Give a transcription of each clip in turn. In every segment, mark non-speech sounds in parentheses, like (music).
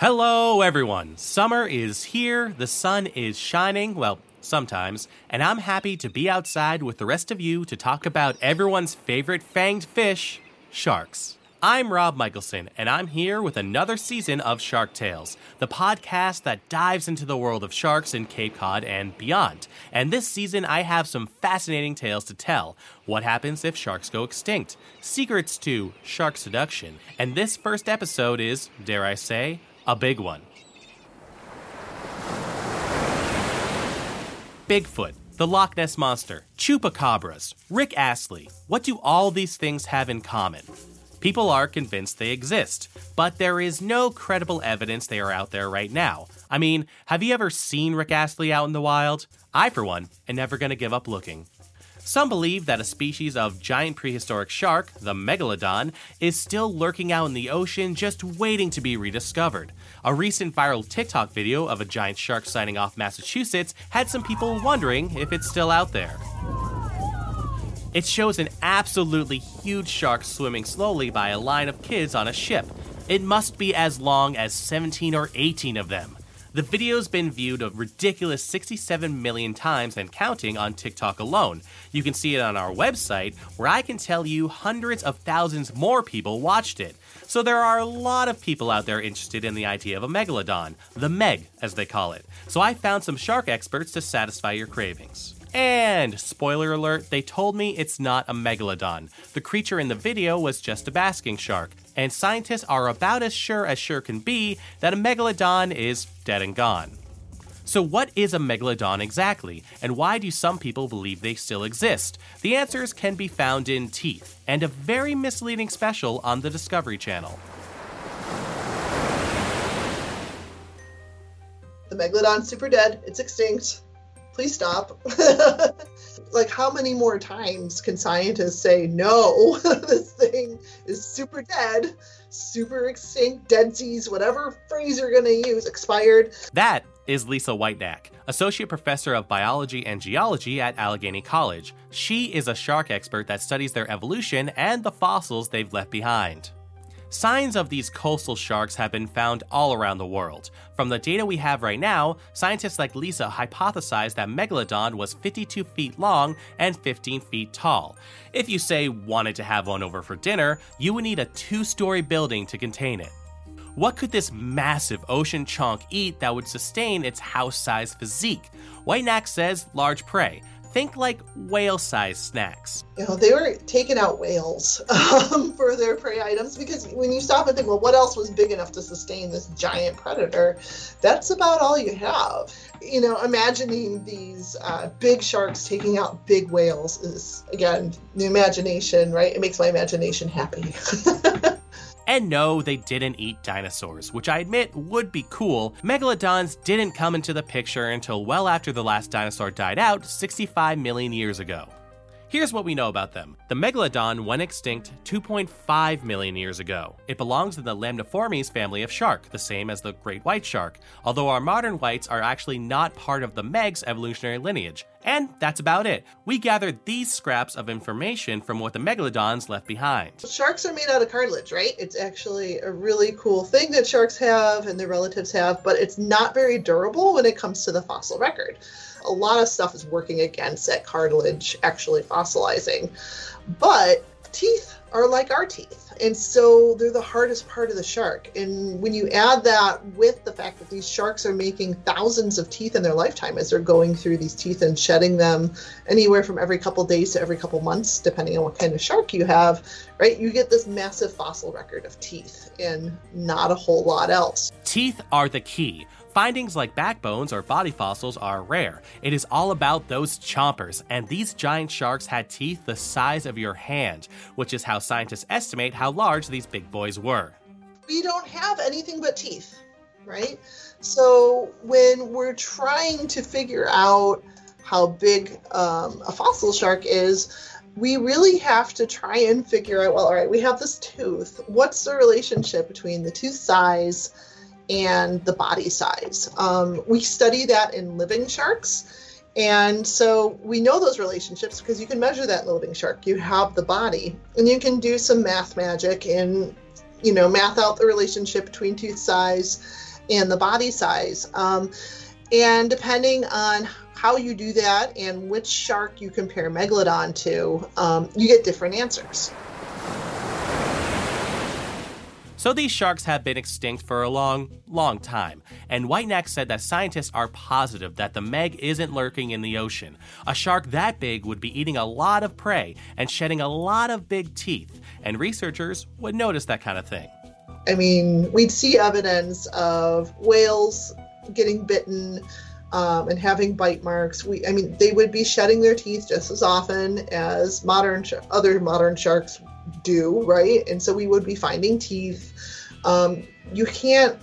Hello, everyone. Summer is here, the sun is shining, well, sometimes, and I'm happy to be outside with the rest of you to talk about everyone's favorite fanged fish, sharks. I'm Rob Michelson, and I'm here with another season of Shark Tales, the podcast that dives into the world of sharks in Cape Cod and beyond. And this season, I have some fascinating tales to tell. What happens if sharks go extinct? Secrets to shark seduction. And this first episode is, dare I say, a big one. Bigfoot, the Loch Ness Monster, chupacabras, Rick Astley. What do all these things have in common? People are convinced they exist, but there is no credible evidence they are out there right now. I mean, have you ever seen Rick Astley out in the wild? I, for one, am never gonna give up looking. Some believe that a species of giant prehistoric shark, the megalodon, is still lurking out in the ocean just waiting to be rediscovered. A recent viral TikTok video of a giant shark sighting off Massachusetts had some people wondering if it's still out there. It shows an absolutely huge shark swimming slowly by a line of kids on a ship. It must be as long as 17 or 18 of them. The video's been viewed a ridiculous 67 million times and counting on TikTok alone. You can see it on our website, where I can tell you hundreds of thousands more people watched it. So there are a lot of people out there interested in the idea of a megalodon, the Meg, as they call it. So I found some shark experts to satisfy your cravings. And, spoiler alert, they told me it's not a megalodon. The creature in the video was just a basking shark, and scientists are about as sure as sure can be that a megalodon is dead and gone. So, what is a megalodon exactly, and why do some people believe they still exist? The answers can be found in Teeth, and a very misleading special on the Discovery Channel. The megalodon's super dead. It's extinct please stop. (laughs) like, how many more times can scientists say, no, (laughs) this thing is super dead, super extinct, dead seas, whatever phrase you're going to use, expired? That is Lisa Whitenack, Associate Professor of Biology and Geology at Allegheny College. She is a shark expert that studies their evolution and the fossils they've left behind. Signs of these coastal sharks have been found all around the world. From the data we have right now, scientists like Lisa hypothesized that Megalodon was 52 feet long and 15 feet tall. If you say wanted to have one over for dinner, you would need a two story building to contain it. What could this massive ocean chunk eat that would sustain its house sized physique? Whitenack says large prey, think like whale sized snacks. You know, they were taking out whales (laughs) um, for their prey items because when you stop and think, well, what else was big enough to sustain this giant predator? That's about all you have. You know, imagining these uh, big sharks taking out big whales is, again, the imagination, right? It makes my imagination happy. (laughs) And no, they didn't eat dinosaurs, which I admit would be cool. Megalodons didn't come into the picture until well after the last dinosaur died out 65 million years ago. Here's what we know about them. The megalodon went extinct 2.5 million years ago. It belongs in the Lamniformes family of shark, the same as the great white shark, although our modern whites are actually not part of the meg's evolutionary lineage. And that's about it. We gathered these scraps of information from what the megalodons left behind. Sharks are made out of cartilage, right? It's actually a really cool thing that sharks have and their relatives have, but it's not very durable when it comes to the fossil record a lot of stuff is working against that cartilage actually fossilizing. But teeth are like our teeth. And so they're the hardest part of the shark. And when you add that with the fact that these sharks are making thousands of teeth in their lifetime as they're going through these teeth and shedding them anywhere from every couple days to every couple months, depending on what kind of shark you have, right? You get this massive fossil record of teeth and not a whole lot else. Teeth are the key. Findings like backbones or body fossils are rare. It is all about those chompers, and these giant sharks had teeth the size of your hand, which is how scientists estimate how large these big boys were. We don't have anything but teeth, right? So when we're trying to figure out how big um, a fossil shark is, we really have to try and figure out well, all right, we have this tooth. What's the relationship between the tooth size? And the body size. Um, we study that in living sharks. And so we know those relationships because you can measure that living shark. You have the body, and you can do some math magic and, you know, math out the relationship between tooth size and the body size. Um, and depending on how you do that and which shark you compare Megalodon to, um, you get different answers. So these sharks have been extinct for a long, long time, and Whitenack said that scientists are positive that the Meg isn't lurking in the ocean. A shark that big would be eating a lot of prey and shedding a lot of big teeth, and researchers would notice that kind of thing. I mean, we'd see evidence of whales getting bitten um, and having bite marks. We, I mean, they would be shedding their teeth just as often as modern sh- other modern sharks do, right? And so we would be finding teeth. Um, you can't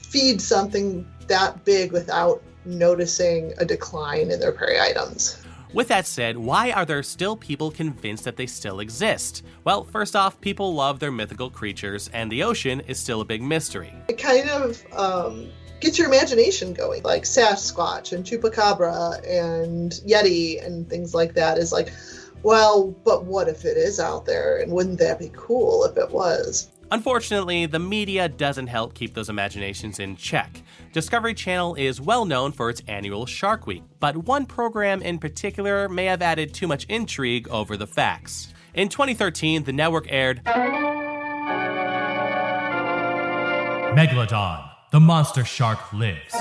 feed something that big without noticing a decline in their prey items. With that said, why are there still people convinced that they still exist? Well, first off, people love their mythical creatures, and the ocean is still a big mystery. It kind of um, gets your imagination going, like Sasquatch and Chupacabra and Yeti and things like that. Is like, well, but what if it is out there? And wouldn't that be cool if it was? Unfortunately, the media doesn't help keep those imaginations in check. Discovery Channel is well known for its annual Shark Week, but one program in particular may have added too much intrigue over the facts. In 2013, the network aired Megalodon, the monster shark lives.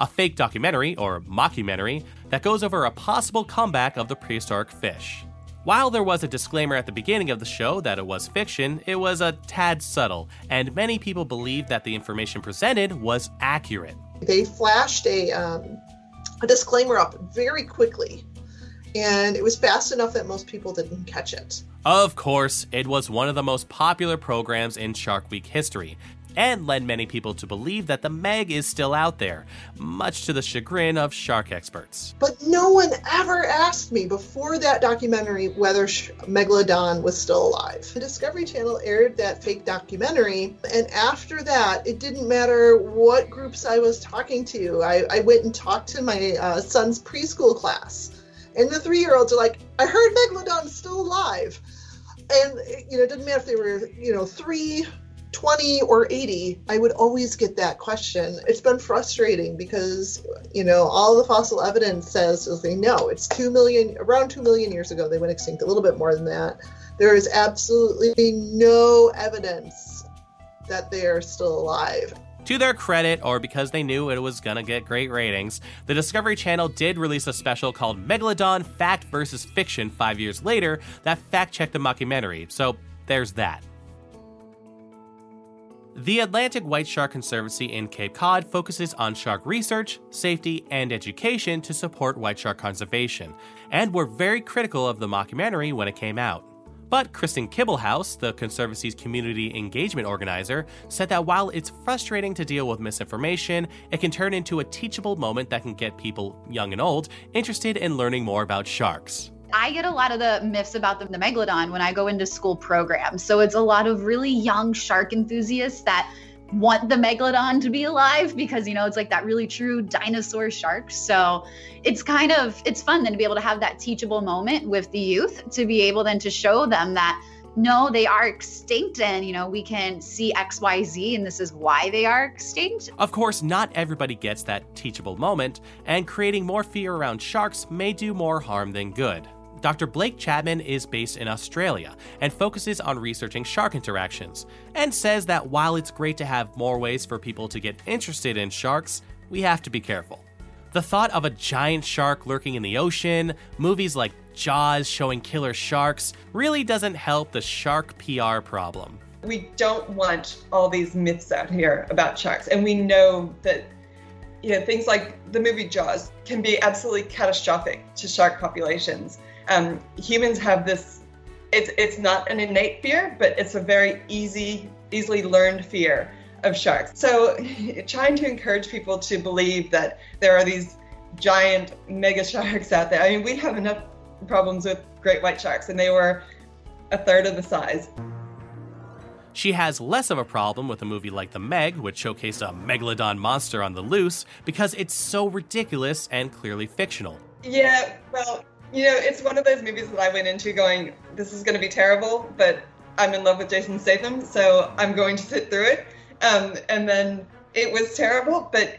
a fake documentary, or mockumentary, that goes over a possible comeback of the prehistoric fish. While there was a disclaimer at the beginning of the show that it was fiction, it was a tad subtle, and many people believed that the information presented was accurate. They flashed a, um, a disclaimer up very quickly, and it was fast enough that most people didn't catch it. Of course, it was one of the most popular programs in Shark Week history, and led many people to believe that the Meg is still out there, much to the chagrin of shark experts. But no one ever asked me before that documentary whether Megalodon was still alive. The Discovery Channel aired that fake documentary, and after that, it didn't matter what groups I was talking to. I, I went and talked to my uh, son's preschool class, and the three year olds are like, I heard Megalodon's still alive. And, you know, it didn't matter if they were, you know, three, 20 or 80, I would always get that question. It's been frustrating because, you know, all the fossil evidence says is they know it's 2 million, around 2 million years ago, they went extinct, a little bit more than that. There is absolutely no evidence that they are still alive. To their credit, or because they knew it was gonna get great ratings, the Discovery Channel did release a special called Megalodon Fact versus Fiction five years later that fact checked the mockumentary, so there's that. The Atlantic White Shark Conservancy in Cape Cod focuses on shark research, safety, and education to support white shark conservation, and were very critical of the mockumentary when it came out. But Kristen Kibblehouse, the Conservancy's community engagement organizer, said that while it's frustrating to deal with misinformation, it can turn into a teachable moment that can get people, young and old, interested in learning more about sharks. I get a lot of the myths about the, the, megalodon when I go into school programs. So it's a lot of really young shark enthusiasts that want the megalodon to be alive because you know it's like that really true dinosaur shark. So it's kind of it's fun then to be able to have that teachable moment with the youth to be able then to show them that no, they are extinct, and you know, we can see XYZ, and this is why they are extinct. Of course, not everybody gets that teachable moment, and creating more fear around sharks may do more harm than good. Dr. Blake Chapman is based in Australia and focuses on researching shark interactions, and says that while it's great to have more ways for people to get interested in sharks, we have to be careful. The thought of a giant shark lurking in the ocean, movies like Jaws showing killer sharks, really doesn't help the shark PR problem. We don't want all these myths out here about sharks, and we know that you know things like the movie Jaws can be absolutely catastrophic to shark populations um, humans have this it's it's not an innate fear but it's a very easy easily learned fear of sharks so (laughs) trying to encourage people to believe that there are these giant mega sharks out there i mean we have enough problems with great white sharks and they were a third of the size she has less of a problem with a movie like The Meg, which showcased a megalodon monster on the loose, because it's so ridiculous and clearly fictional. Yeah, well, you know, it's one of those movies that I went into going, this is going to be terrible, but I'm in love with Jason Statham, so I'm going to sit through it. Um, and then it was terrible, but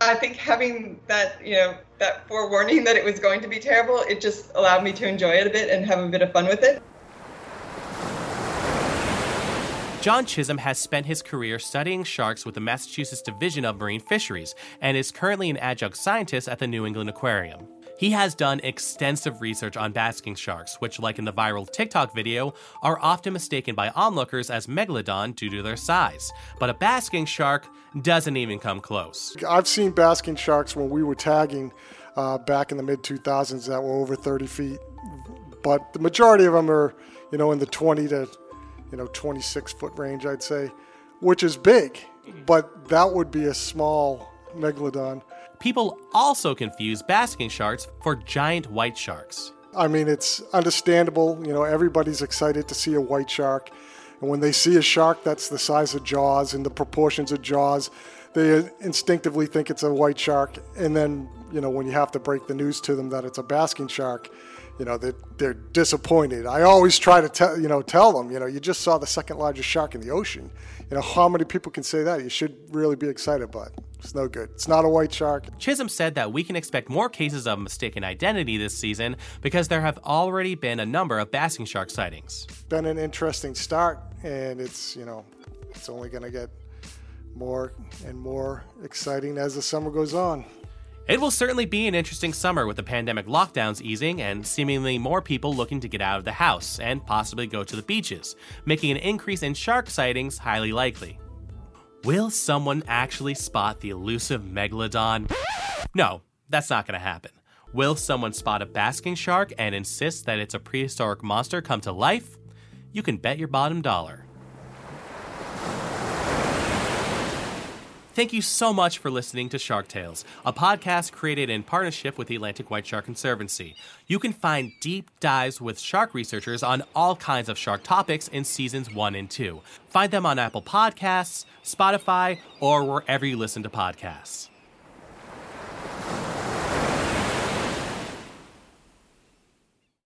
I think having that, you know, that forewarning that it was going to be terrible, it just allowed me to enjoy it a bit and have a bit of fun with it. John Chisholm has spent his career studying sharks with the Massachusetts Division of Marine Fisheries and is currently an adjunct scientist at the New England Aquarium. He has done extensive research on basking sharks, which, like in the viral TikTok video, are often mistaken by onlookers as megalodon due to their size. But a basking shark doesn't even come close. I've seen basking sharks when we were tagging uh, back in the mid 2000s that were over 30 feet, but the majority of them are, you know, in the 20 to, you know, 26 foot range, I'd say, which is big, but that would be a small megalodon. People also confuse basking sharks for giant white sharks. I mean, it's understandable. You know, everybody's excited to see a white shark. And when they see a shark that's the size of Jaws and the proportions of Jaws, they instinctively think it's a white shark. And then, you know, when you have to break the news to them that it's a basking shark, you know, they're, they're disappointed. I always try to tell, you know, tell them, you know, you just saw the second largest shark in the ocean. You know, how many people can say that? You should really be excited, but it's no good. It's not a white shark. Chisholm said that we can expect more cases of mistaken identity this season because there have already been a number of basking shark sightings. Been an interesting start, and it's, you know, it's only going to get more and more exciting as the summer goes on. It will certainly be an interesting summer with the pandemic lockdowns easing and seemingly more people looking to get out of the house and possibly go to the beaches, making an increase in shark sightings highly likely. Will someone actually spot the elusive megalodon? No, that's not going to happen. Will someone spot a basking shark and insist that it's a prehistoric monster come to life? You can bet your bottom dollar. Thank you so much for listening to Shark Tales, a podcast created in partnership with the Atlantic White Shark Conservancy. You can find deep dives with shark researchers on all kinds of shark topics in seasons 1 and 2. Find them on Apple Podcasts, Spotify, or wherever you listen to podcasts.